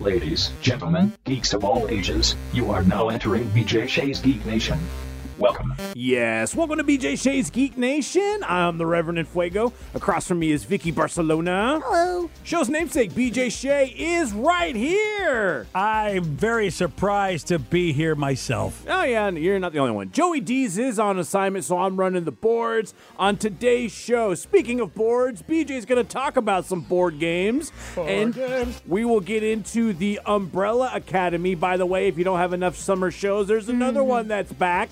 Ladies, gentlemen, geeks of all ages, you are now entering BJ Shea's Geek Nation. Welcome. Yes, welcome to BJ Shea's Geek Nation. I'm the Reverend Fuego. Across from me is Vicky Barcelona. Hello. Show's namesake, BJ Shea, is right here. I'm very surprised to be here myself. Oh, yeah, and you're not the only one. Joey Dees is on assignment, so I'm running the boards on today's show. Speaking of boards, BJ's going to talk about some board games. and games. we will get into the Umbrella Academy. By the way, if you don't have enough summer shows, there's another mm-hmm. one that's back.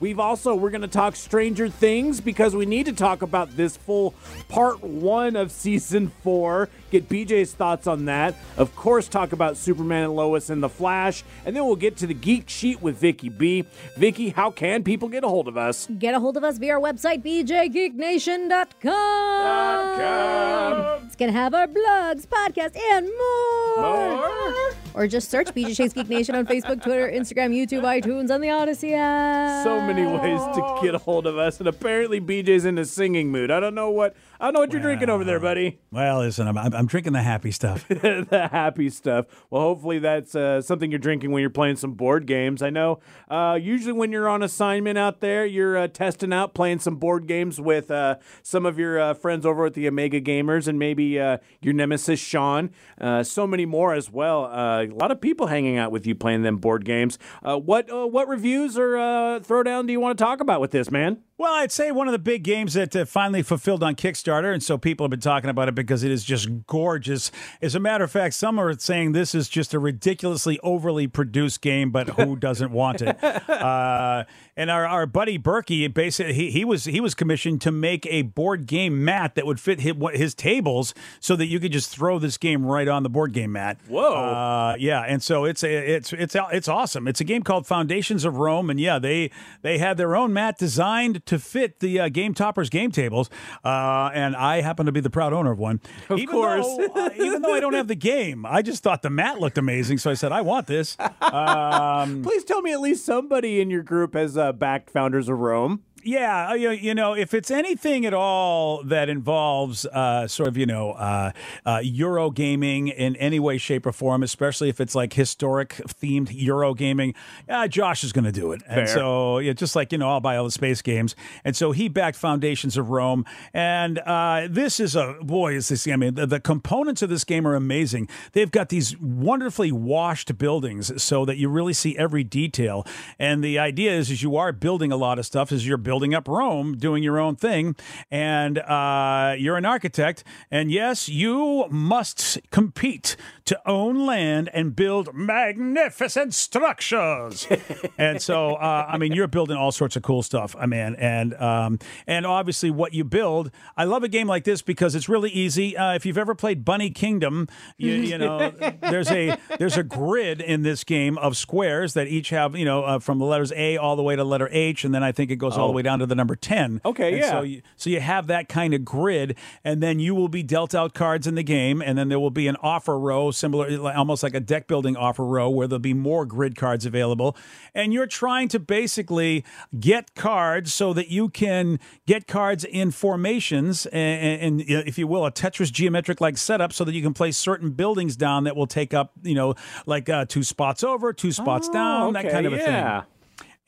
We've also we're going to talk Stranger Things because we need to talk about this full part 1 of season 4. Get BJ's thoughts on that. Of course, talk about Superman and Lois and the Flash, and then we'll get to the Geek Sheet with Vicky B. Vicky, how can people get a hold of us? Get a hold of us via our website, bjgeeknation.com. It's going to have our blogs, podcasts, and more. Or just search BJ Shea's Geek Nation on Facebook, Twitter, Instagram, YouTube, iTunes, and the Audacy app. So many ways to get a hold of us, and apparently BJ's in a singing mood. I don't know what I don't know what you're drinking over there, buddy. Well, listen, I'm, I'm, I'm drinking the happy stuff. the happy stuff. Well, hopefully that's uh, something you're drinking when you're playing some board games. I know uh, usually when you're on assignment out there, you're uh, testing out playing some board games with uh, some of your uh, friends over at the Omega Gamers and maybe uh, your nemesis Sean. Uh, so many more as well. Uh, a lot of people hanging out with you playing them board games. Uh, what uh, what reviews or uh, do you want to talk about with this, man? Well, I'd say one of the big games that uh, finally fulfilled on Kickstarter, and so people have been talking about it because it is just gorgeous. As a matter of fact, some are saying this is just a ridiculously overly produced game, but who doesn't want it? Uh, and our, our buddy Berkey, basically, he, he was he was commissioned to make a board game mat that would fit his, his tables, so that you could just throw this game right on the board game mat. Whoa. Uh, yeah, and so it's a, it's it's it's awesome. It's a game called Foundations of Rome, and yeah, they they had their own mat designed to fit the uh, Game Toppers game tables, uh, and I happen to be the proud owner of one. Of even course. though, uh, even though I don't have the game, I just thought the mat looked amazing, so I said I want this. Um, Please tell me at least somebody in your group has uh, backed Founders of Rome. Yeah, you, you know, if it's anything at all that involves uh, sort of, you know, uh, uh, Euro gaming in any way, shape, or form, especially if it's like historic themed Euro gaming, uh, Josh is going to do it. And Fair. so, yeah, just like, you know, I'll buy all the space games. And so he backed Foundations of Rome. And uh, this is a, boy, is this, I mean, the, the components of this game are amazing. They've got these wonderfully washed buildings so that you really see every detail. And the idea is, is you are building a lot of stuff as you're building up Rome, doing your own thing, and uh, you're an architect. And yes, you must compete to own land and build magnificent structures. and so, uh, I mean, you're building all sorts of cool stuff. I mean, and um, and obviously, what you build. I love a game like this because it's really easy. Uh, if you've ever played Bunny Kingdom, you, you know there's a there's a grid in this game of squares that each have you know uh, from the letters A all the way to letter H, and then I think it goes all the way down to the number ten. Okay, And yeah. So you, so you have that kind of grid, and then you will be dealt out cards in the game, and then there will be an offer row, similar, almost like a deck building offer row, where there'll be more grid cards available, and you're trying to basically get cards so that you can get cards in formations, and, and, and if you will, a Tetris geometric like setup, so that you can place certain buildings down that will take up, you know, like uh, two spots over, two spots down, that kind of a yeah. thing.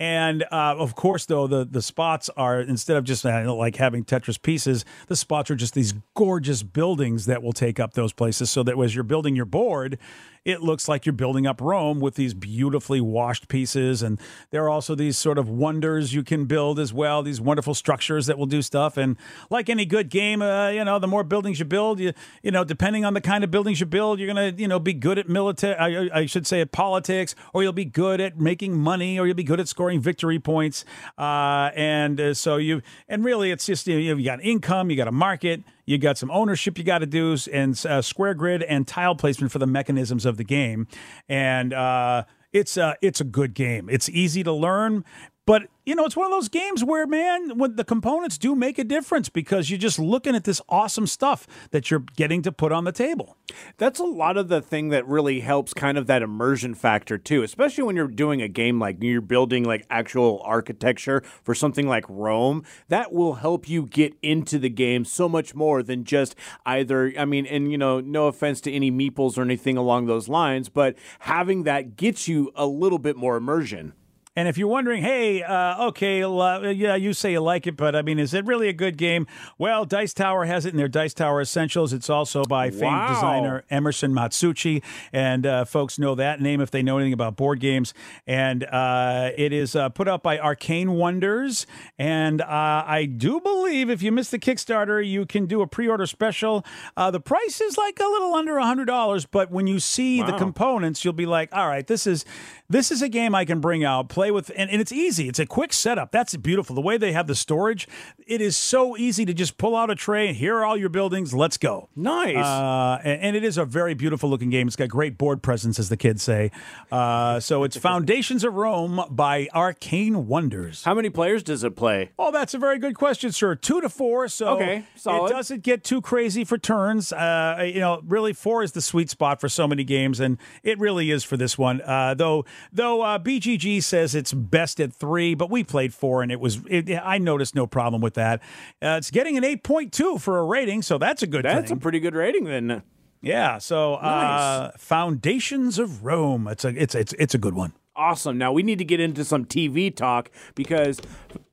And uh, of course, though the the spots are instead of just uh, like having Tetris pieces, the spots are just these gorgeous buildings that will take up those places. So that as you're building your board, it looks like you're building up Rome with these beautifully washed pieces. And there are also these sort of wonders you can build as well. These wonderful structures that will do stuff. And like any good game, uh, you know, the more buildings you build, you you know, depending on the kind of buildings you build, you're gonna you know be good at military. I, I should say at politics, or you'll be good at making money, or you'll be good at scoring victory points. Uh, and uh, so you and really, it's just you, know, you got income, you got a market. You got some ownership you got to do, and uh, square grid and tile placement for the mechanisms of the game, and uh, it's uh, it's a good game. It's easy to learn, But you know, it's one of those games where, man, when the components do make a difference because you're just looking at this awesome stuff that you're getting to put on the table. That's a lot of the thing that really helps kind of that immersion factor too, especially when you're doing a game like you're building like actual architecture for something like Rome. That will help you get into the game so much more than just either I mean, and you know, no offense to any meeples or anything along those lines, but having that gets you a little bit more immersion. And if you're wondering, hey, uh, okay, uh, yeah, you say you like it, but I mean, is it really a good game? Well, Dice Tower has it in their Dice Tower Essentials. It's also by famed Wow. designer Emerson Matsuuchi, and uh, folks know that name if they know anything about board games. And uh, it is uh, put out by Arcane Wonders, and uh, I do believe if you missed the Kickstarter, you can do a pre-order special. Uh, the price is like a little under a hundred dollars, but when you see the components, you'll be like, all right, this is this is a game I can bring out, play with, and, and it's easy. It's a quick setup. That's beautiful. The way they have the storage, it is so easy to just pull out a tray. And here are all your buildings. Let's go. Nice. Uh, and, and it is a very beautiful looking game. It's got great board presence, as the kids say. Uh, so it's Foundations of Rome by Arcane Wonders. How many players does it play? Oh, that's a very good question, sir. Two to four, so Okay, solid. it doesn't get too crazy for turns. Uh, you know, really, four is the sweet spot for so many games, and it really is for this one. Uh, though, though uh, BGG says it's best at three, but we played four, and it was. It, I noticed no problem with that. Uh, it's getting an eight point two for a rating, so that's a good That's thing. a pretty good rating then. yeah. So, uh, Foundations of Rome. It's a. It's it's it's a good one. Awesome. Now we need to get into some TV talk because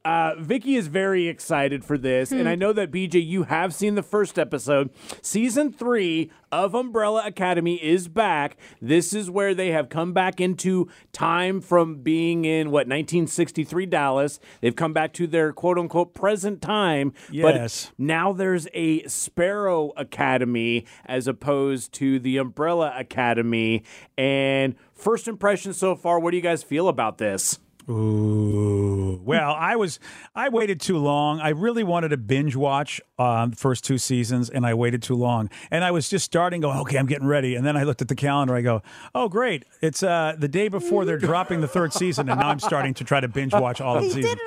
uh, Vicky is very excited for this, and I know that BJ, you have seen the first episode. Season three of Umbrella Academy is back. This is where they have come back into time from being in what 1963 Dallas. They've come back to their quote unquote present time. Yes. But now there's a Sparrow Academy as opposed to the Umbrella Academy. And first impressions so far, what do you guys feel about this? Ooh. Well, I was I waited too long. I really wanted to binge watch um, the first two seasons, and I waited too long. And I was just starting, going, okay, I'm getting ready. And then I looked at the calendar. I go, oh, great! It's uh, the day before they're dropping the third season, and now I'm starting to try to binge watch all of the He did season.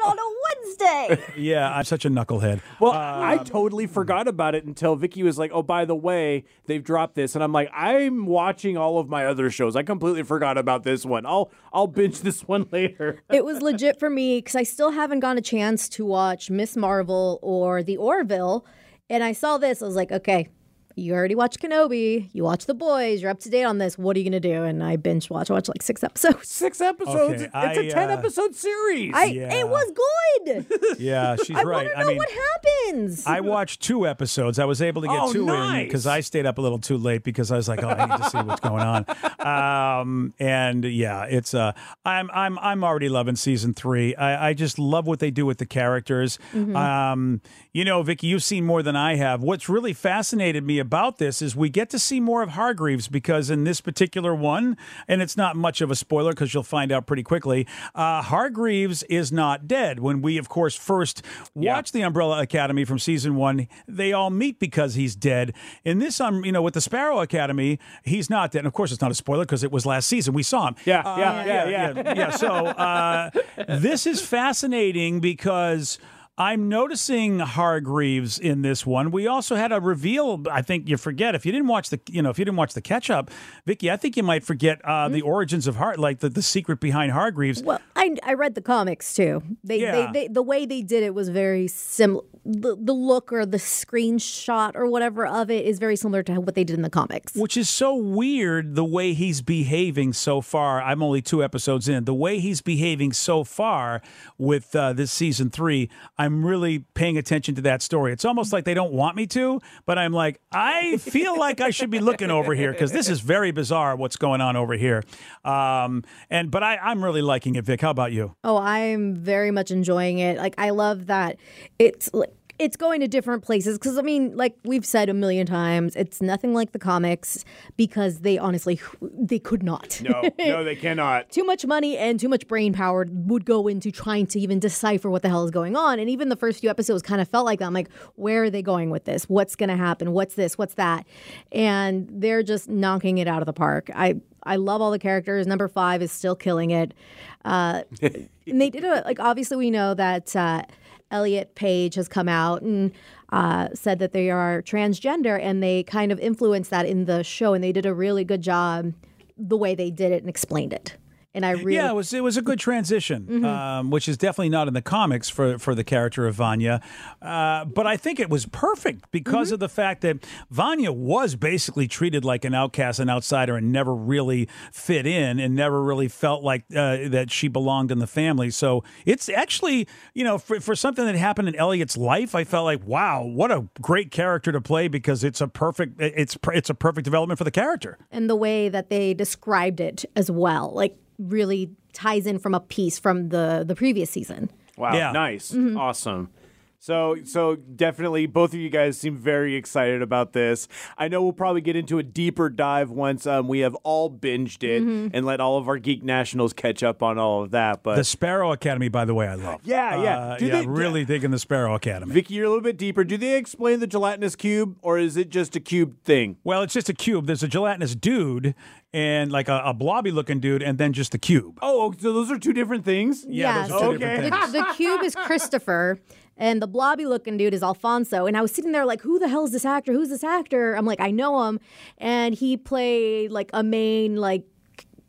It on a Wednesday. Yeah, I'm such a knucklehead. Well, I um, totally forgot about it until Vicky was like, "Oh, by the way, they've dropped this," and I'm like, "I'm watching all of my other shows. I completely forgot about this one. I'll I'll binge this one later." it was legit for me because I still haven't gotten a chance to watch Miss Marvel or The Orville. And I saw this. I was like, okay, you already watched Kenobi. You watch The Boys. You're up to date on this. What are you going to do? And I binge watch. I watched like six episodes. Six episodes. Okay, it's I, a ten uh, episode series. I, Yeah. It was good. Yeah, she's right. I right. want to I know mean, what happens. I watched two episodes. I was able to get Oh, two in because I stayed up a little too late because I was like, oh, I need to see what's going on. Um, and yeah, it's uh, I'm I'm I'm already loving season three. I, I just love what they do with the characters. Um, you know, Vicky, you've seen more than I have. What's really fascinated me about this is we get to see more of Hargreaves because in this particular one, and it's not much of a spoiler because you'll find out pretty quickly. Uh, Hargreaves is not dead. When we, of course, first watched the Umbrella Academy from season one, they all meet because he's dead. In this, um, you know, with the Sparrow Academy, he's not dead. And of course, it's not a spoiler because it was last season. We saw him. Yeah, Uh, yeah, yeah, yeah. yeah, yeah. So uh, this is fascinating because. I'm noticing Hargreaves in this one. We also had a reveal. I think you forget if you didn't watch the, you know, if you didn't watch the catch up, Vicky. I think you might forget uh, the origins of Har, like the, the secret behind Hargreaves. well, I, I read the comics too. They, Yeah. they, they the way they did it was very similar. The, the look or the screenshot or whatever of it is very similar to what they did in the comics. Which is so weird the way he's behaving so far. I'm only two episodes in. The way he's behaving so far with uh, this season three, I'm really paying attention to that story. It's almost like they don't want me to, but I'm like, I feel like I should be looking over here because this is very bizarre what's going on over here. Um, and but I, I'm really liking it, Vic. How about you? Oh, I'm very much enjoying it. Like I love that it's like it's going to different places because I mean, like we've said a million times, it's nothing like the comics because they honestly they could not. No, no, they cannot. too much money and too much brain power would go into trying to even decipher what the hell is going on. And even the first few episodes kind of felt like that. I'm like, where are they going with this? What's going to happen? What's this? What's that? And they're just knocking it out of the park. I I love all the characters. Number five is still killing it. Uh, and they did a like. Obviously, we know that. Uh, Elliot Page has come out and uh, said that they are transgender, and they kind of influenced that in the show, and they did a really good job the way they did it and explained it. And I really, Yeah, it was it was a good transition, um, which is definitely not in the comics for for the character of Vanya. Uh, but I think it was perfect because of the fact that Vanya was basically treated like an outcast, an outsider, and never really fit in, and never really felt like uh, that she belonged in the family. So it's actually, you know, for, for something that happened in Elliot's life, I felt like, wow, what a great character to play because it's a perfect it's it's a perfect development for the character. and the way that they described it as well, like really ties in from a piece from the the previous season. Wow, Yeah. nice, awesome. So, so definitely, both of you guys seem very excited about this. I know we'll probably get into a deeper dive once um, we have all binged it and let all of our geek nationals catch up on all of that. But The Sparrow Academy, by the way, I love. Yeah, yeah. Uh, Do yeah, they- really digging the Sparrow Academy. Vicky, you're a little bit deeper. Do they explain the gelatinous cube, or is it just a cube thing? Well, it's just a cube. There's a gelatinous dude and like a, a blobby looking dude, and then just the cube. Oh, so those are two different things. Yeah, those are two different things. The, the cube is Christopher, and the blobby looking dude is Alfonso. And I was sitting there like, who the hell is this actor? Who's this actor? I'm like, I know him, and he played like a main like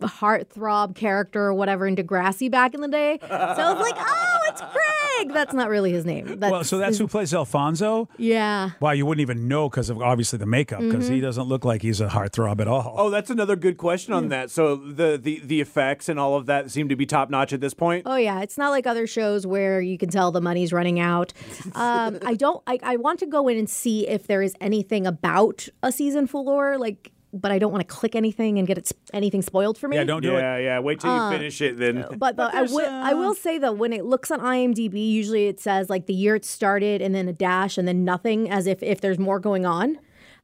heartthrob character or whatever in Degrassi back in the day. So I was like, oh, it's Craig. That's not really his name. That's, Well, so that's who plays Alfonso. yeah. Wow, you wouldn't even know because of obviously the makeup, because Mm-hmm. he doesn't look like he's a heartthrob at all. Oh, that's another good question on that. So the, the the effects and all of that seem to be top notch at this point. Oh yeah, it's not like other shows where you can tell the money's running out. Um, I don't. I, I want to go in and see if there is anything about a season four, like, but I don't want to click anything and get it, anything spoiled for me. yeah, don't do yeah, it. yeah. yeah. Wait till you finish it, then. But, the, I there's, will. I uh, will say though, when it looks on IMDb, usually it says like the year it started and then a dash and then nothing, as if if there's more going on.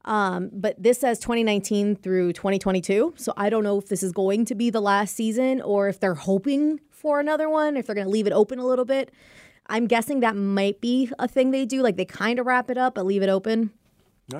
Um, but this says 2019 through 2022, so I don't know if this is going to be the last season or if they're hoping for another one, if they're going to leave it open a little bit. I'm guessing that might be a thing they do, like they kind of wrap it up but leave it open.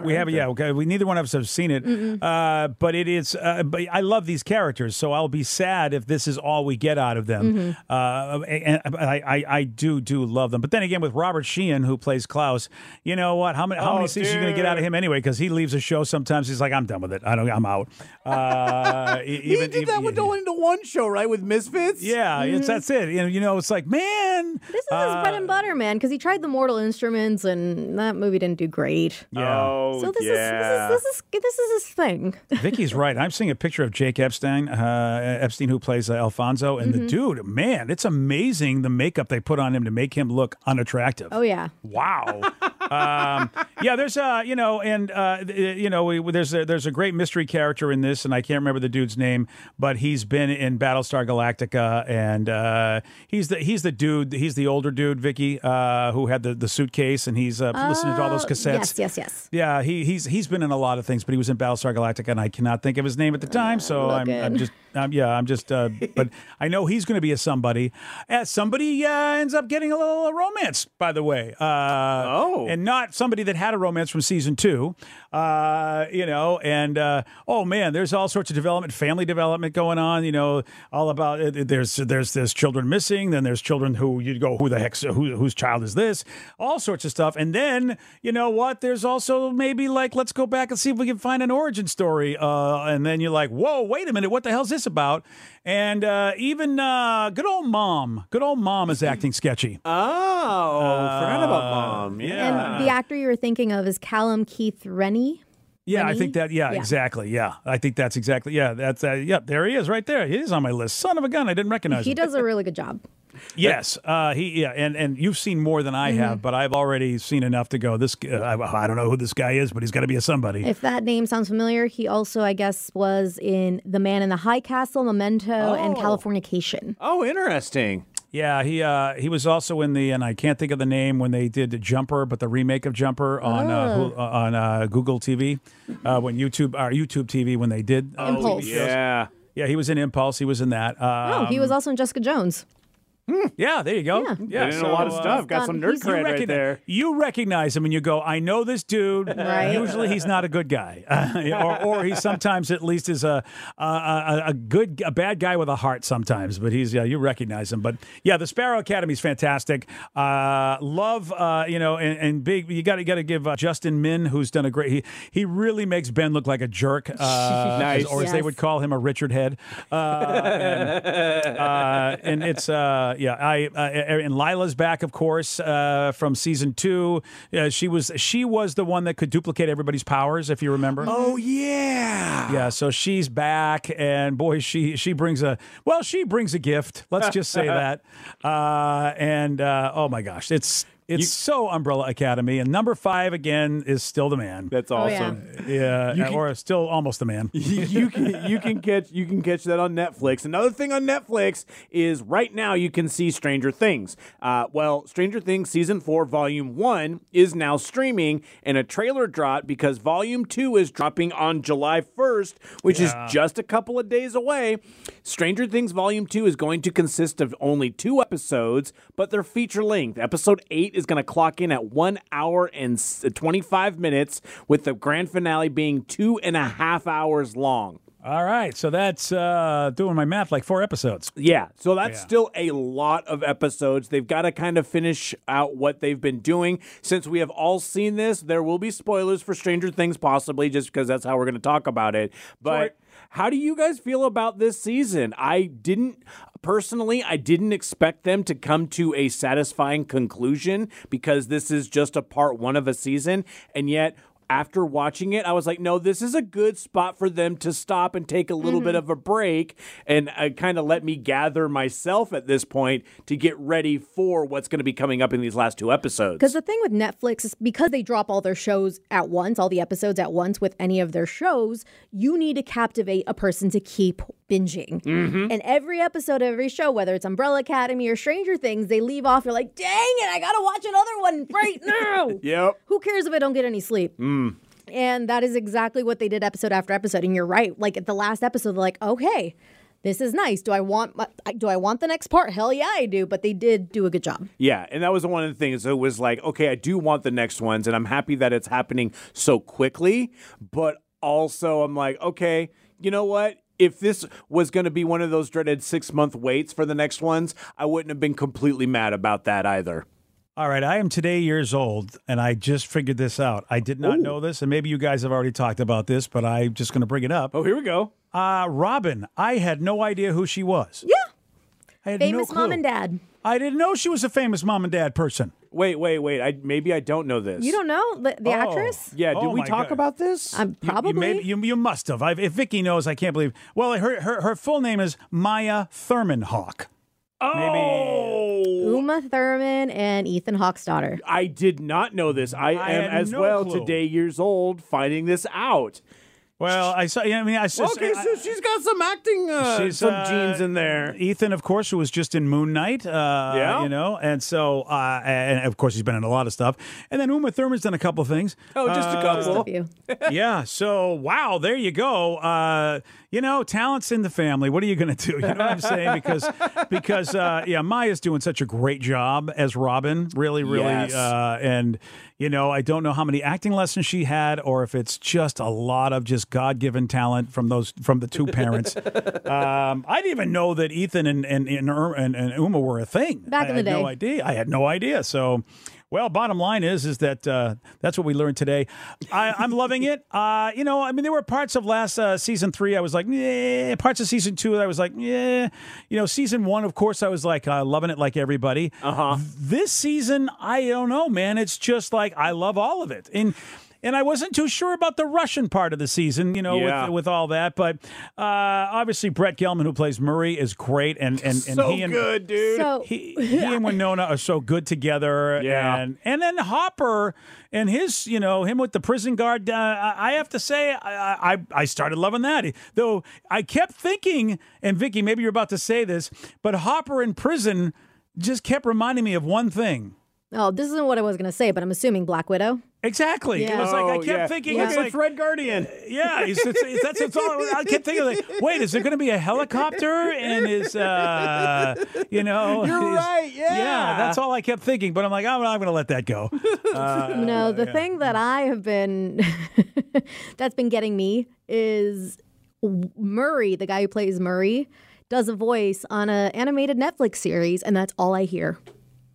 We have, yeah. Okay, we neither one of us have seen it, uh, but it is. Uh, but I love these characters, so I'll be sad if this is all we get out of them. Mm-hmm. Uh, and I, I, I do, do love them. But then again, with Robert Sheehan, who plays Klaus, you know what? How many, how Oh, many seasons are you going to get out of him anyway? Because he leaves a show sometimes. He's like, I'm done with it. I don't. I'm out. Uh, e- he even, did that even- with only into one show, right? With Misfits. Yeah, it's that's it. You know, you know, it's like, man. This is his bread and butter, man, because he tried the Mortal Instruments and that movie didn't do great. Yeah. Oh, So this yeah. is this is this is this is his thing. Vicky's right. I'm seeing a picture of Jake Epstein, uh, Epstein, who plays uh, Alfonso, and Mm-hmm. the dude, man, it's amazing the makeup they put on him to make him look unattractive. Oh yeah. Wow. um, yeah, there's uh, you know, and uh, you know, we, there's a, there's a great mystery character in this, and I can't remember the dude's name, but he's been in Battlestar Galactica, and uh, he's the he's the dude, he's the older dude, Vicky, uh, who had the, the suitcase, and he's uh, listening to all those Oh, cassettes. Yes, yes, yes. Yeah, Uh, he he's he's been in a lot of things, but he was in Battlestar Galactica, and I cannot think of his name at the time. So I'm, I'm just um, yeah, I'm just. Uh, but I know he's going to be a somebody. Uh, somebody uh, ends up getting a little romance, by the way. Uh, Oh. and not somebody that had a romance from season two. Uh, you know, and uh, oh man, there's all sorts of development, family development going on. You know, all about uh, there's there's there's children missing, then there's children who you'd go who the heck's who whose child is this? All sorts of stuff, and then you know what? There's also maybe like let's go back and see if we can find an origin story. Uh, and then you're like, whoa, wait a minute, what the hell's this about? And uh, even uh, good old mom, good old mom is acting sketchy. Oh, forgot about mom. Yeah. And the actor you were thinking of is Callum Keith Rennie. Yeah, I Rennie? think that. Yeah, Yeah. exactly. Yeah, I think that's exactly. Yeah, that's. Uh, yep, there he is, right there. He is on my list. Son of a gun, I didn't recognize him. He him. does a really good job. Yes, uh, he. Yeah, and and you've seen more than I Mm-hmm. have, but I've already seen enough to go. This. Uh, I, I don't know who this guy is, but he's got to be a somebody. If that name sounds familiar, he also, I guess, was in The Man in the High Castle, Memento, and Oh. Californication. oh, interesting. Yeah, he uh, he was also in the, and I can't think of the name when they did Jumper, but the remake of Jumper on uh, Oh. Uh, on uh, Google TV, uh, when YouTube or YouTube TV when they did. Uh, Impulse. Yeah. yeah, he was in Impulse. He was in that. Oh, he Um, was also in Jessica Jones. Yeah, there you go. Yeah. Yeah, Been in a lot of so, uh, stuff. Got some done- nerd cred You, right there. you recognize him and you go, I know this dude. Right. Usually he's not a good guy, or, or he sometimes at least is a, a a a good a bad guy with a heart sometimes. But he's yeah, you recognize him. But yeah, the Sparrow Academy is fantastic. Uh, love uh, you know, and, and big. You got to got to give uh, Justin Min, who's done a great. He he really makes Ben look like a jerk. Uh, Nice. or as they would call him, a Richard Head. Uh, and, uh, and it's uh, yeah, I uh, and Lila's back, of course, uh, from season two. Uh, she was she was the one that could duplicate everybody's powers, if you remember. Oh yeah. Yeah, so she's back, and boy, she she brings a well, she brings a gift. Let's just say that. Uh, and uh, oh my gosh, it's it's so Umbrella Academy, and number five again is still the man. That's Oh, yeah. awesome. Yeah, can- or still almost the man. you can you can catch you can catch that on Netflix. Another thing on Netflix is right now you can see Stranger Things. Uh, well, Stranger Things season four, volume one is now streaming, and a trailer dropped because volume two is dropping on July first, which is just a couple of days away. Stranger Things volume two is going to consist of only two episodes, but they're feature length. Episode eight is going to clock in at one hour and 25 minutes, with the grand finale being two and a half hours long. All right, so that's uh, doing my math like four episodes. Yeah, so that's Yeah. still a lot of episodes. They've got to kind of finish out what they've been doing. Since we have all seen this, there will be spoilers for Stranger Things, possibly, just because that's how we're going to talk about it. But how do you guys feel about this season? I didn't. Personally, I didn't expect them to come to a satisfying conclusion because this is just a part one of a season. And yet, after watching it, I was like, no, this is a good spot for them to stop and take a little bit mm-hmm. of a break and uh, kind of let me gather myself at this point to get ready for what's going to be coming up in these last two episodes. Because the thing with Netflix is because they drop all their shows at once, all the episodes at once with any of their shows, you need to captivate a person to keep binging. Mm-hmm. And every episode of every show, whether it's Umbrella Academy or Stranger Things, they leave off. You're like, dang it, I gotta watch another one right now. Yep. Who cares if I don't get any sleep? Mm-hmm. And that is exactly what they did episode after episode. And you're right. Like at the last episode, they're like, okay, this is nice. Do I want my, do I want the next part? Hell yeah, I do. But they did do a good job. Yeah, and that was one of the things. It was like, okay, I do want the next ones, and I'm happy that it's happening so quickly. But also, I'm like, okay, you know what? If this was going to be one of those dreaded six month waits for the next ones, I wouldn't have been completely mad about that either. All right, I am today years old, and I just figured this out. I did not know this, and maybe you guys have already talked about this, but I'm just going to bring it up. Oh, here we go. Uh, Robin, I had no idea who she was. Yeah. I had Famous no mom clue. and dad. I didn't know she was a famous mom and dad person. Wait, wait, wait. I maybe I don't know this. You don't know the, the Oh. actress? Yeah, did Oh we talk God. about this? Um, You- probably. You, maybe, you, you must have. I, if Vicky knows, I can't believe. Well, her, her, her full name is Maya Thurman Hawke. oh, Uma Thurman and Ethan Hawke's daughter. I did not know this. I, I am as no well clue. today years old finding this out. Well, I saw. I mean, I just, Okay, I- so she's got some acting, uh, She's, some uh, genes in there. Ethan, of course, who was just in Moon Knight. Uh, Yeah. you know, and so, uh, and of course, he's been in a lot of stuff. And then Uma Thurman's done a couple of things. Oh, just a Uh, couple. Love you. yeah. So, wow, there you go. Uh, you know, talent's in the family. What are you going to do? You know what I'm saying? Because, because, uh, yeah, Maya's doing such a great job as Robin. Really, really. Yes. Uh, and you know, I don't know how many acting lessons she had, or if it's just a lot of just God given talent from those from the two parents. um, I didn't even know that Ethan and and and, Ir- and, and Uma were a thing. Back I in the had No idea. I had no idea. So. Well, bottom line is is that uh, that's what we learned today. I, I'm loving it. Uh, you know, I mean, there were parts of last uh, season three I was like, yeah. Parts of season two I was like, yeah. You know, season one, of course, I was like uh, loving it like everybody. Uh Uh-huh. huh. This season, I don't know, man. It's just like I love all of it. And and I wasn't too sure about the Russian part of the season, you know, Yeah. with, with all that. But uh, obviously, Brett Gelman, who plays Murray, is great, and and, and so he and good, dude. So he, he and Winona are so good together. Yeah. And, and then Hopper and his, you know, him with the prison guard. Uh, I I have to say, I, I, I started loving that. Though I kept thinking, and Vicky, maybe you're about to say this, but Hopper in prison just kept reminding me of one thing. Oh, this isn't what I was going to say, but I'm assuming Black Widow. Exactly. It Yeah. was like I Oh, kept yeah. thinking, Look, it's it's like, Red Guardian. yeah, it's, it's, it's, that's it's all. I kept thinking, like, wait, is there going to be a helicopter? And is, uh, you know, You're is- right, yeah. Yeah, that's all I kept thinking. But I'm like, I'm, I'm going to let that go. no, the thing that I have been that's been getting me is Murray, the guy who plays Murray, does a voice on an animated Netflix series, and that's all I hear.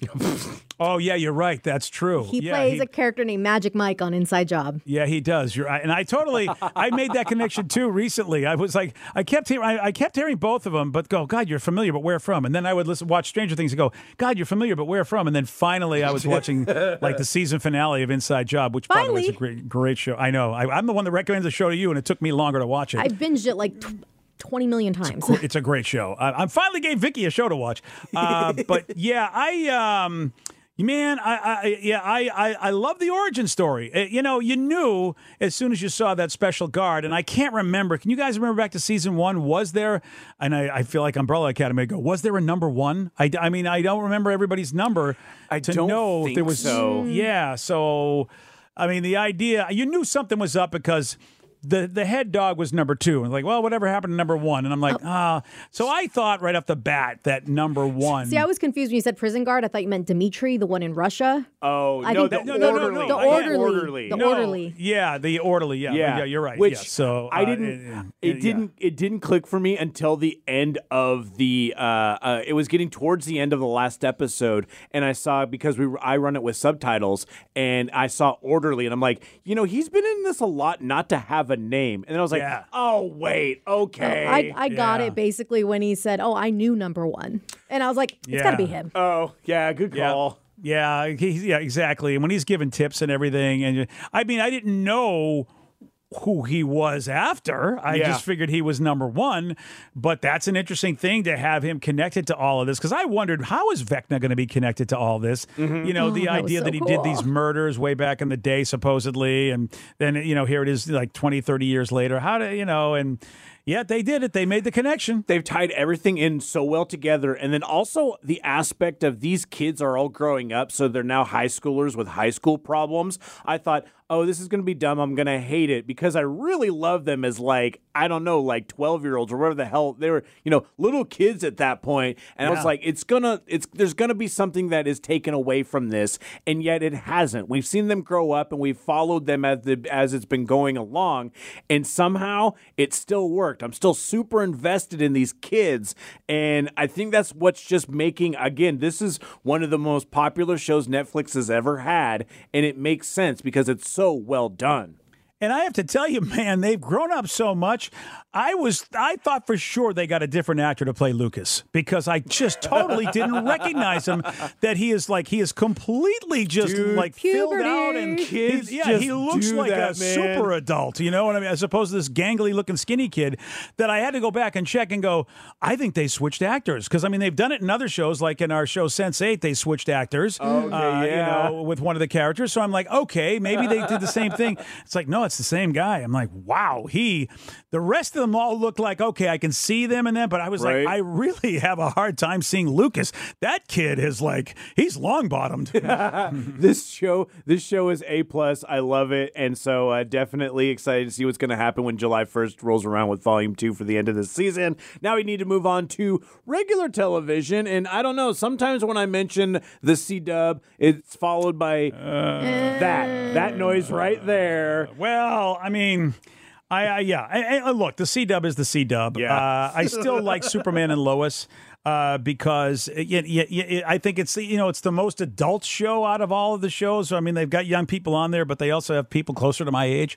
Oh yeah, you're right. That's true. He yeah, plays he- a character named Magic Mike on Inside Job. Yeah, he does. You're right, and I totally I made that connection too recently. I was like, I kept hearing, I, I kept hearing both of them, but go, God, you're familiar, but where from? And then I would listen, watch Stranger Things and go, God, you're familiar, but where from? And then finally, I was watching like the season finale of Inside Job, which by the way is a great, great show. I know. I, I'm the one that recommends the show to you, and it took me longer to watch it. I binged it like tw- 20 million times. it's a great show. I, I finally gave Vicky a show to watch. Uh, but yeah, I um, man, I, I yeah, I, I I love the origin story. Uh, you know, you knew as soon as you saw that special guard, and I can't remember. Can you guys remember back to season one? Was there? And I, I feel like Umbrella Academy go. Was there a number one? I, I mean, I don't remember everybody's number. I to don't know think there was so. Yeah, so I mean, the idea you knew something was up because the the head dog was number two, and like, well, whatever happened to number one? And I'm like, ah. So I thought right off the bat that number one. See, I was confused when you said prison guard. I thought you meant Dimitri, the one in Russia. Oh, I no, think the the- no, no, no, orderly. no, The yeah, orderly. orderly. The No, orderly. Yeah, the orderly. Yeah, Yeah, yeah, you're right. Which yeah, so I uh, didn't. it, It, didn't. It didn't click for me until the end of the. Uh, uh, it was getting towards the end of the last episode, and I saw because we I run it with subtitles, and I saw orderly, and I'm like, you know, he's been in this a lot, not to have a name, and then I was like, Yeah. oh wait, okay. I, I got Yeah. it basically when he said, "Oh, I knew number one," and I was like, "It's got to be him." oh yeah, good Yeah. call. Yeah, he, yeah, exactly. And when he's giving tips and everything, and I mean, I didn't know who he was after. I Yeah. just figured he was number one. But that's an interesting thing to have him connected to all of this because I wondered how is Vecna going to be connected to all this? Mm-hmm. You know, the Oh, that idea so that he did these murders way back in the day, supposedly, and then you know here it is like 20, 30 years later. How do you know? And yeah, they did it. They made the connection. they've tied everything in so well together and then also the aspect of these kids are all growing up so they're now high schoolers with high school problems i thought oh this is going to be dumb i'm going to hate it because i really love them as like i don't know like 12 year olds or whatever the hell they were you know little kids at that point. point and i was like it's gonna it's there's gonna be something that is taken away from this and yet it hasn't we've seen them grow up and we've followed them as the as it's been going along and somehow it still worked i'm still super invested in these kids and i think that's what's just making again this is one of the most popular shows netflix has ever had and it makes sense because it's so well done And I have to tell you, man, they've grown up so much. I was, I thought for sure they got a different actor to play Lucas because I just totally didn't recognize him. That he is like he is completely just Dude, like filled out and puberty. Kids yeah, he looks like that, a man. super adult. You know what I mean? As opposed to this gangly looking skinny kid that I had to go back and check and go. I think they switched actors because I mean they've done it in other shows like in our show Sense Eight they switched actors. Okay, uh, yeah. You know, with one of the characters. So I'm like, okay, maybe they did the same thing. It's like, no, it's the same guy. I'm like, wow, he. The rest of them all look like okay, I can see them and them, but I was Right. like, I really have a hard time seeing Lucas. That kid is like, he's long bottomed. this show this show is a plus i love it and so uh, definitely excited to see what's going to happen when july 1st rolls around with volume 2 for the end of the season now we need to move on to regular television and i don't know sometimes when i mention the c-dub it's followed by that that noise right there well, I mean. I, I yeah. I, I- look, the C Dub is the C Dub. Yeah. Uh, I still like Superman and Lois uh, because it, it, it- I think it's you know it's the most adult show out of all of the shows. I mean, they've got young people on there, but they also have people closer to my age.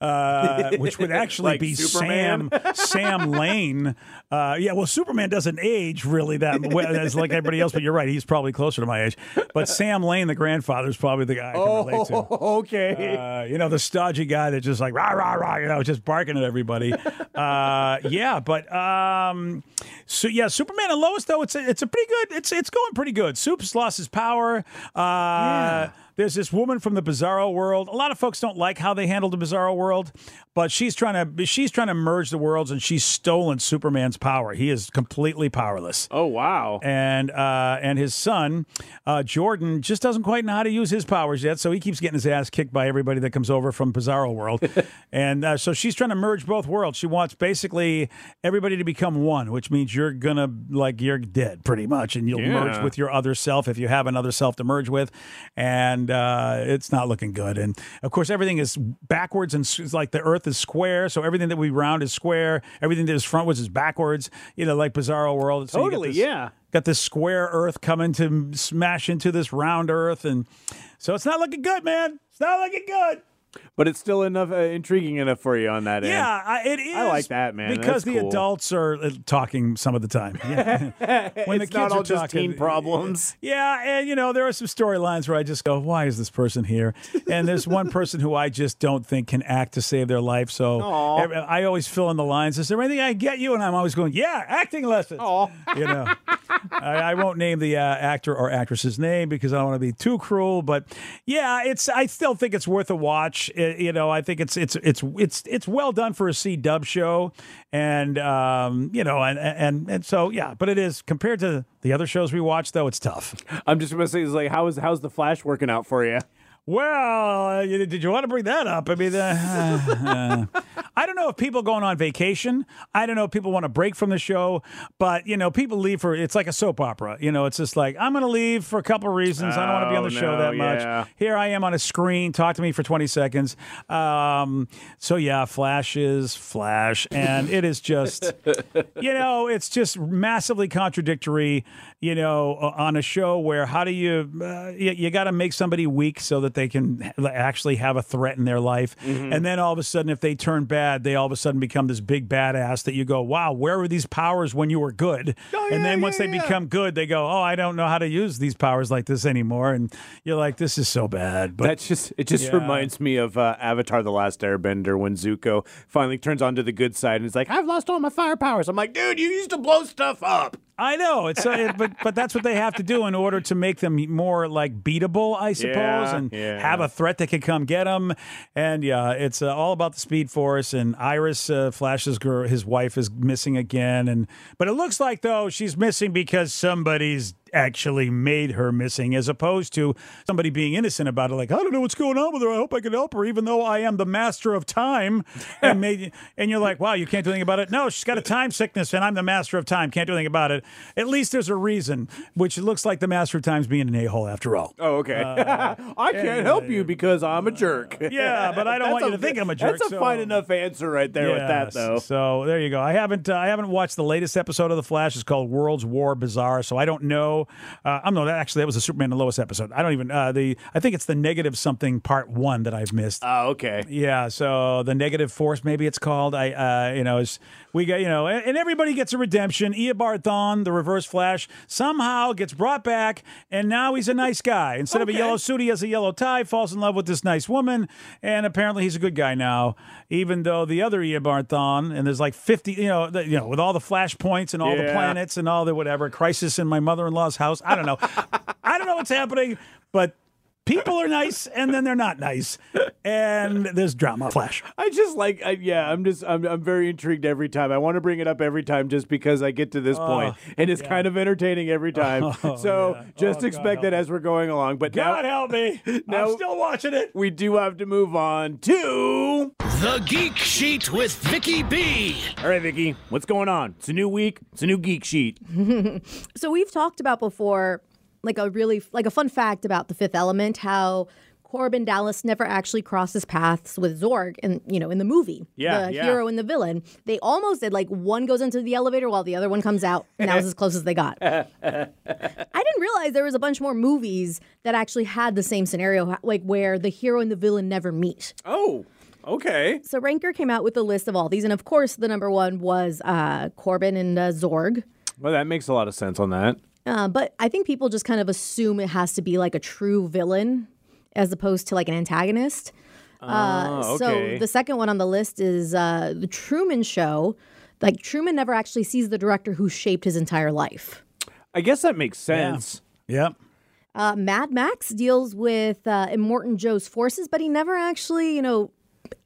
Uh, which would actually Like be Superman? Sam Sam Lane. Uh, yeah, well, Superman doesn't age really that well as like everybody else, but you're right, he's probably closer to my age. But Sam Lane, the grandfather, is probably the guy I can relate to. oh okay Uh, you know, the stodgy guy that just like rah rah rah, you know, just barking at everybody. uh, yeah, but um, so yeah, Superman and Lois though it's a, it's a pretty good. It's it's going pretty good. Soup's lost his power. Uh, There's this woman from the Bizarro world. A lot of folks don't like how they handled the Bizarro world, but she's trying to she's trying to merge the worlds, and she's stolen Superman's power. He is completely powerless. Oh wow. And uh, and his son uh, Jordan just doesn't quite know how to use his powers yet, so he keeps getting his ass kicked by everybody that comes over from Bizarro World. and uh, so she's trying to merge both worlds. She wants basically everybody to become one, which means you're gonna like you're dead pretty much, and you'll Yeah. merge with your other self if you have another self to merge with. And uh, it's not looking good. And of course, everything is backwards, and it's like the Earth is square, so everything that we round is square. Everything that is frontwards is backwards. You know, like Bizarro World. So Totally, this- yeah. got this square Earth coming to smash into this round Earth, and so it's not looking good, man. It's not looking good. But it's still enough uh, intriguing enough for you on that end. Yeah, I, it is. I like that, man. Because That's the cool. adults are uh, talking some of the time. Yeah. when it's not all just talking- teen problems. Yeah, and you know there are some storylines where I just go, "Why is this person here?" And there's one person who I just don't think can act to save their life. So every- I always fill in the lines. Is there anything I get you? And I'm always going, "Yeah, acting lessons." You know, I, I won't name the uh, actor or actress's name because I don't want to be too cruel. But yeah, it's. I still think it's worth a watch. You know, I think it's it's it's it's it's well done for a C Dub show, and um, you know, and and and so yeah. But it is compared to the other shows we watch, though, it's tough. I'm just gonna say, like, how is how's the Flash working out for you? Well, uh, did you want to bring that up? I mean, uh, uh, I don't know if people going on vacation. I don't know if people want to break from the show, but you know, people leave for it's like a soap opera. You know, it's just like I'm going to leave for a couple of reasons. I don't want to be on the Oh, show no, that much. yeah. Here I am on a screen. Talk to me for 20 seconds. Um, so yeah, flashes, Flash, and it is just, you know, it's just massively contradictory. You know, on a show where how do you uh, you, you got to make somebody weak so that they can actually have a threat in their life, Mm-hmm. and then all of a sudden, if they turn bad, they all of a sudden become this big badass that you go, wow, where were these powers when you were good? Oh, and yeah, then once yeah, they yeah. become good, they go, oh, I don't know how to use these powers like this anymore, and you're like, this is so bad. But That's just it. Just Yeah. reminds me of uh, Avatar: The Last Airbender when Zuko finally turns onto the good side and is like, "I've lost all my fire powers." I'm like, "Dude, you used to blow stuff up." I know it's, uh, it, but but that's what they have to do in order to make them more like beatable, I suppose, Yeah, and yeah. have a threat that can come get them. And yeah, it's uh, all about the Speed Force. And Iris uh, Flash's girl, his wife, is missing again. And but it looks like though she's missing because somebody's actually made her missing, as opposed to somebody being innocent about it. Like I don't know what's going on with her. I hope I can help her, even though I am the master of time. And made, and you're like, wow, you can't do anything about it. No, she's got a time sickness, and I'm the master of time. Can't do anything about it. At least there's a reason, which looks like the master of time's being an a hole after all. Oh, okay. I can't help you because I'm a jerk. Uh, Yeah, but I don't want you to think I'm a jerk, That's a so- fine enough answer right there with that, though. So there you go. I haven't uh, I haven't watched the latest episode of The Flash. It's called World's War Bizarre. So I don't know. Uh, I'm not actually that was the Superman and Lois episode. I don't even uh, the I think it's the negative something part one that I've missed. Oh, okay. Yeah, so the negative force, maybe it's called. I, uh, you know, is we got, you know, and, and everybody gets a redemption. Eobard Thawne, the Reverse Flash, somehow gets brought back, and now he's a nice guy. Instead of a yellow suit, he has a yellow tie. Falls in love with this nice woman, and apparently he's a good guy now. Even though the other Eobard Thawne, and there's like fifty, you know, the, you know, with all the flashpoints and all the planets and all the whatever crisis in my mother-in-law's house. I don't know. I don't know what's happening, but. People are nice, and then they're not nice, and there's drama. Flash. I just like, I, yeah, I'm just, I'm, I'm very intrigued every time. I want to bring it up every time just because I get to this oh, point, and it's kind of entertaining every oh, time. so yeah. just Oh, expect help that as we're going along. But God now help me! now- I'm still watching it. we do have to move on to. The Geek Sheet with Vicky B. All right, Vicky, what's going on? It's a new week. It's a new geek sheet. So we've talked about before, like a really like a fun fact about the Fifth Element, how Korben Dallas never actually crosses paths with Zorg, and you know, in the movie, Yeah, the yeah. hero and the villain, they almost did like one goes into the elevator while the other one comes out, and that was as close as they got. I didn't realize there was a bunch more movies that actually had the same scenario, like where the hero and the villain never meet. Oh, okay. So Ranker came out with a list of all these, and of course, the number one was uh, Corbin and uh, Zorg. Well, that makes a lot of sense on that. Uh, but I think people just kind of assume it has to be like a true villain as opposed to like an antagonist. Uh, Oh, okay. So the second one on the list is uh, the Truman Show. Like Truman never actually sees the director who shaped his entire life. I guess that makes sense. Yep. Uh, Mad Max deals with uh, Immortan Joe's forces, but he never actually, you know,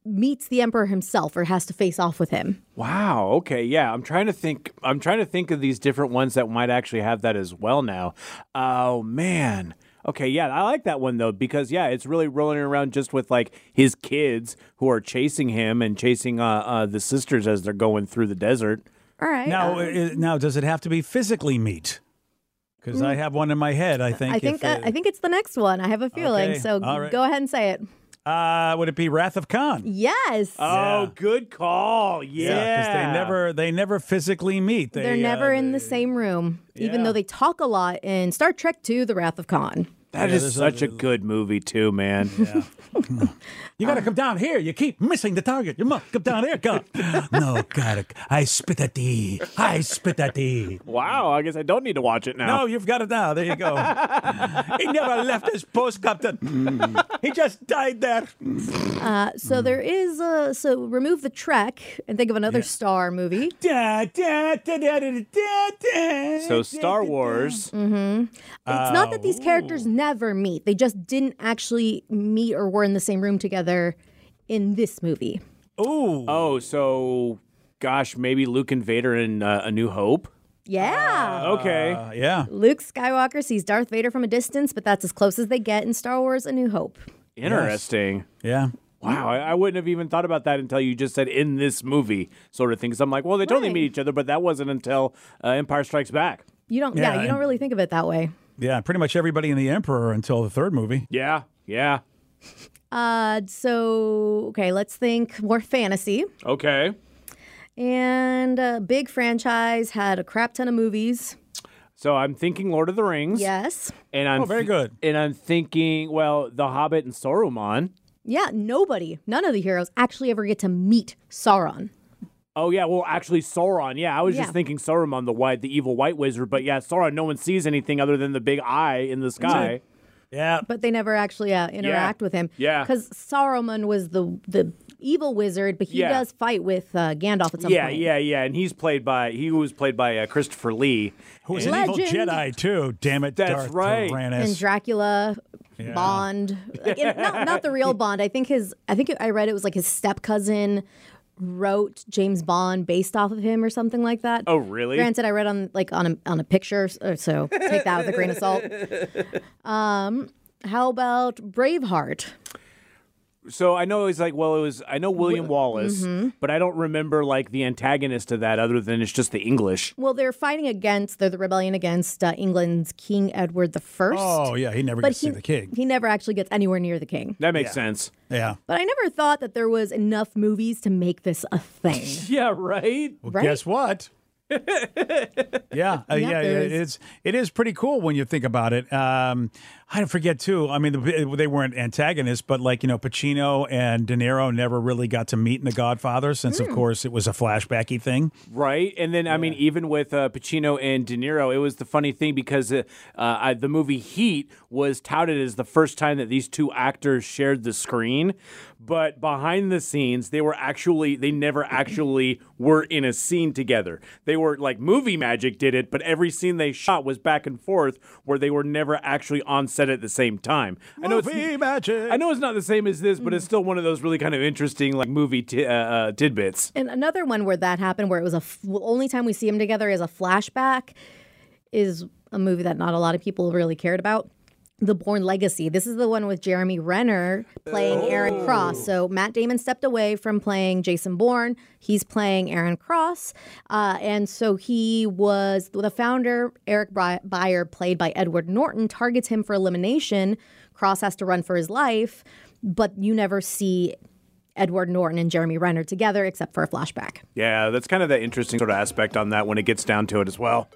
meets the emperor himself or has to face off with him. Wow. Okay. Yeah. I'm trying to think. I'm trying to think of these different ones that might actually have that as well now. Oh man. Okay. Yeah. I like that one though because yeah, it's really rolling around just with like his kids who are chasing him and chasing uh, uh the sisters as they're going through the desert. All right. Now, uh, uh, now, does it have to be physically meet? Because I have one in my head. I think. I think if, uh, I think it's the next one. I have a feeling. Okay, So all right. go ahead and say it. Uh, would it be Wrath of Khan? Yes. Oh, Yeah. good call. Yeah. because they never they never physically meet. They, They're uh, never in the same room, even though they talk a lot in Star Trek II The Wrath of Khan. That Yeah, is such a- a good movie too, man. You gotta come down here. You keep missing the target. You must come down here. Come. no, gotta. I spit at thee. I spit at thee. wow. I guess I don't need to watch it now. No, you've got it now. There you go. he never left his post, Captain. he just died there. Uh, so there is a so remove the Trek and think of another Star movie. Da, da, da, da, da, da, da, So Star da, da. Wars. Mm-hmm. It's not that these characters never meet; they just didn't actually meet or were in the same room together in this movie. Oh. Oh, so gosh, maybe Luke and Vader in uh, A New Hope. Yeah. Okay. Uh, yeah. Luke Skywalker sees Darth Vader from a distance, but that's as close as they get in Star Wars: A New Hope. Interesting. Yeah. Wow, I, I wouldn't have even thought about that until you just said in this movie sort of thing. So I'm like, well, they totally Right. meet each other, but that wasn't until uh, Empire Strikes Back. You don't, yeah, Yeah, you don't really think of it that way. Yeah. Pretty much everybody in the Emperor until the third movie. Yeah, yeah. Uh, so okay, let's think more fantasy. Okay. And a big franchise had a crap ton of movies. So I'm thinking Lord of the Rings. Yes. And I'm Oh, very thi- good. And I'm thinking, well, The Hobbit and Saruman. Yeah, nobody, none of the heroes actually ever get to meet Sauron. Oh yeah, well actually Sauron. Yeah, I was Yeah. just thinking Saruman, the white, the evil white wizard. But yeah, Sauron. No one sees anything other than the big eye in the sky. Yeah. But they never actually uh, interact with him. Yeah. Because Saruman was the the evil wizard, but he Yeah. does fight with uh, Gandalf at some Yeah, point. yeah, yeah. Yeah. And he's played by he was played by uh, Christopher Lee. Who was an evil Jedi too? Damn it, That's Darth right. Tyranus. And Dracula, Bond, like, not, not the real Bond. I think his. I think I read it was like his step cousin wrote James Bond based off of him or something like that. Oh, really? Granted, I read on like on a on a picture, so so take that with a grain of salt. Um, how about Braveheart? So I know it's like well, it was I know William Wallace, mm-hmm. but I don't remember like the antagonist of that other than it's just the English. Well, they're fighting against. They're the rebellion against uh, England's King Edward the First. oh yeah, he never but gets to he see the king. he never actually gets anywhere near the king. That makes sense. Yeah. But I never thought that there was enough movies to make this a thing. Yeah, right. Well, Right? guess what? yeah, uh, yeah, there it- is. it's it is pretty cool when you think about it. Um, I forget too. I mean, the- they weren't antagonists, but like you know, Pacino and De Niro never really got to meet in The Godfather, since Hmm. of course it was a flashbacky thing. Right, and then I mean, even with uh, Pacino and De Niro, it was the funny thing because uh, uh, I, the movie Heat was touted as the first time that these two actors shared the screen, but behind the scenes, they were actually they never actually were in a scene together. They were like movie magic did it, but every scene they shot was back and forth where they were never actually on set at the same time. I know it's Movie magic. I know it's not the same as this, but it's still one of those really kind of interesting like movie ti uh, uh, tidbits. And another one where that happened, where it was a f- only time we see them together is a flashback, is a movie that not a lot of people really cared about. The Bourne Legacy. This is the one with Jeremy Renner playing Aaron Cross. So Matt Damon stepped away from playing Jason Bourne. He's playing Aaron Cross. Uh, and so he was the founder, Eric Byer, played by Edward Norton, targets him for elimination. Cross has to run for his life, but you never see Edward Norton and Jeremy Renner together except for a flashback. Yeah, that's kind of the interesting sort of aspect on that when it gets down to it as well.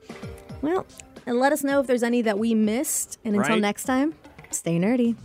Well, and let us know if there's any that we missed. And until Right. next time, stay nerdy.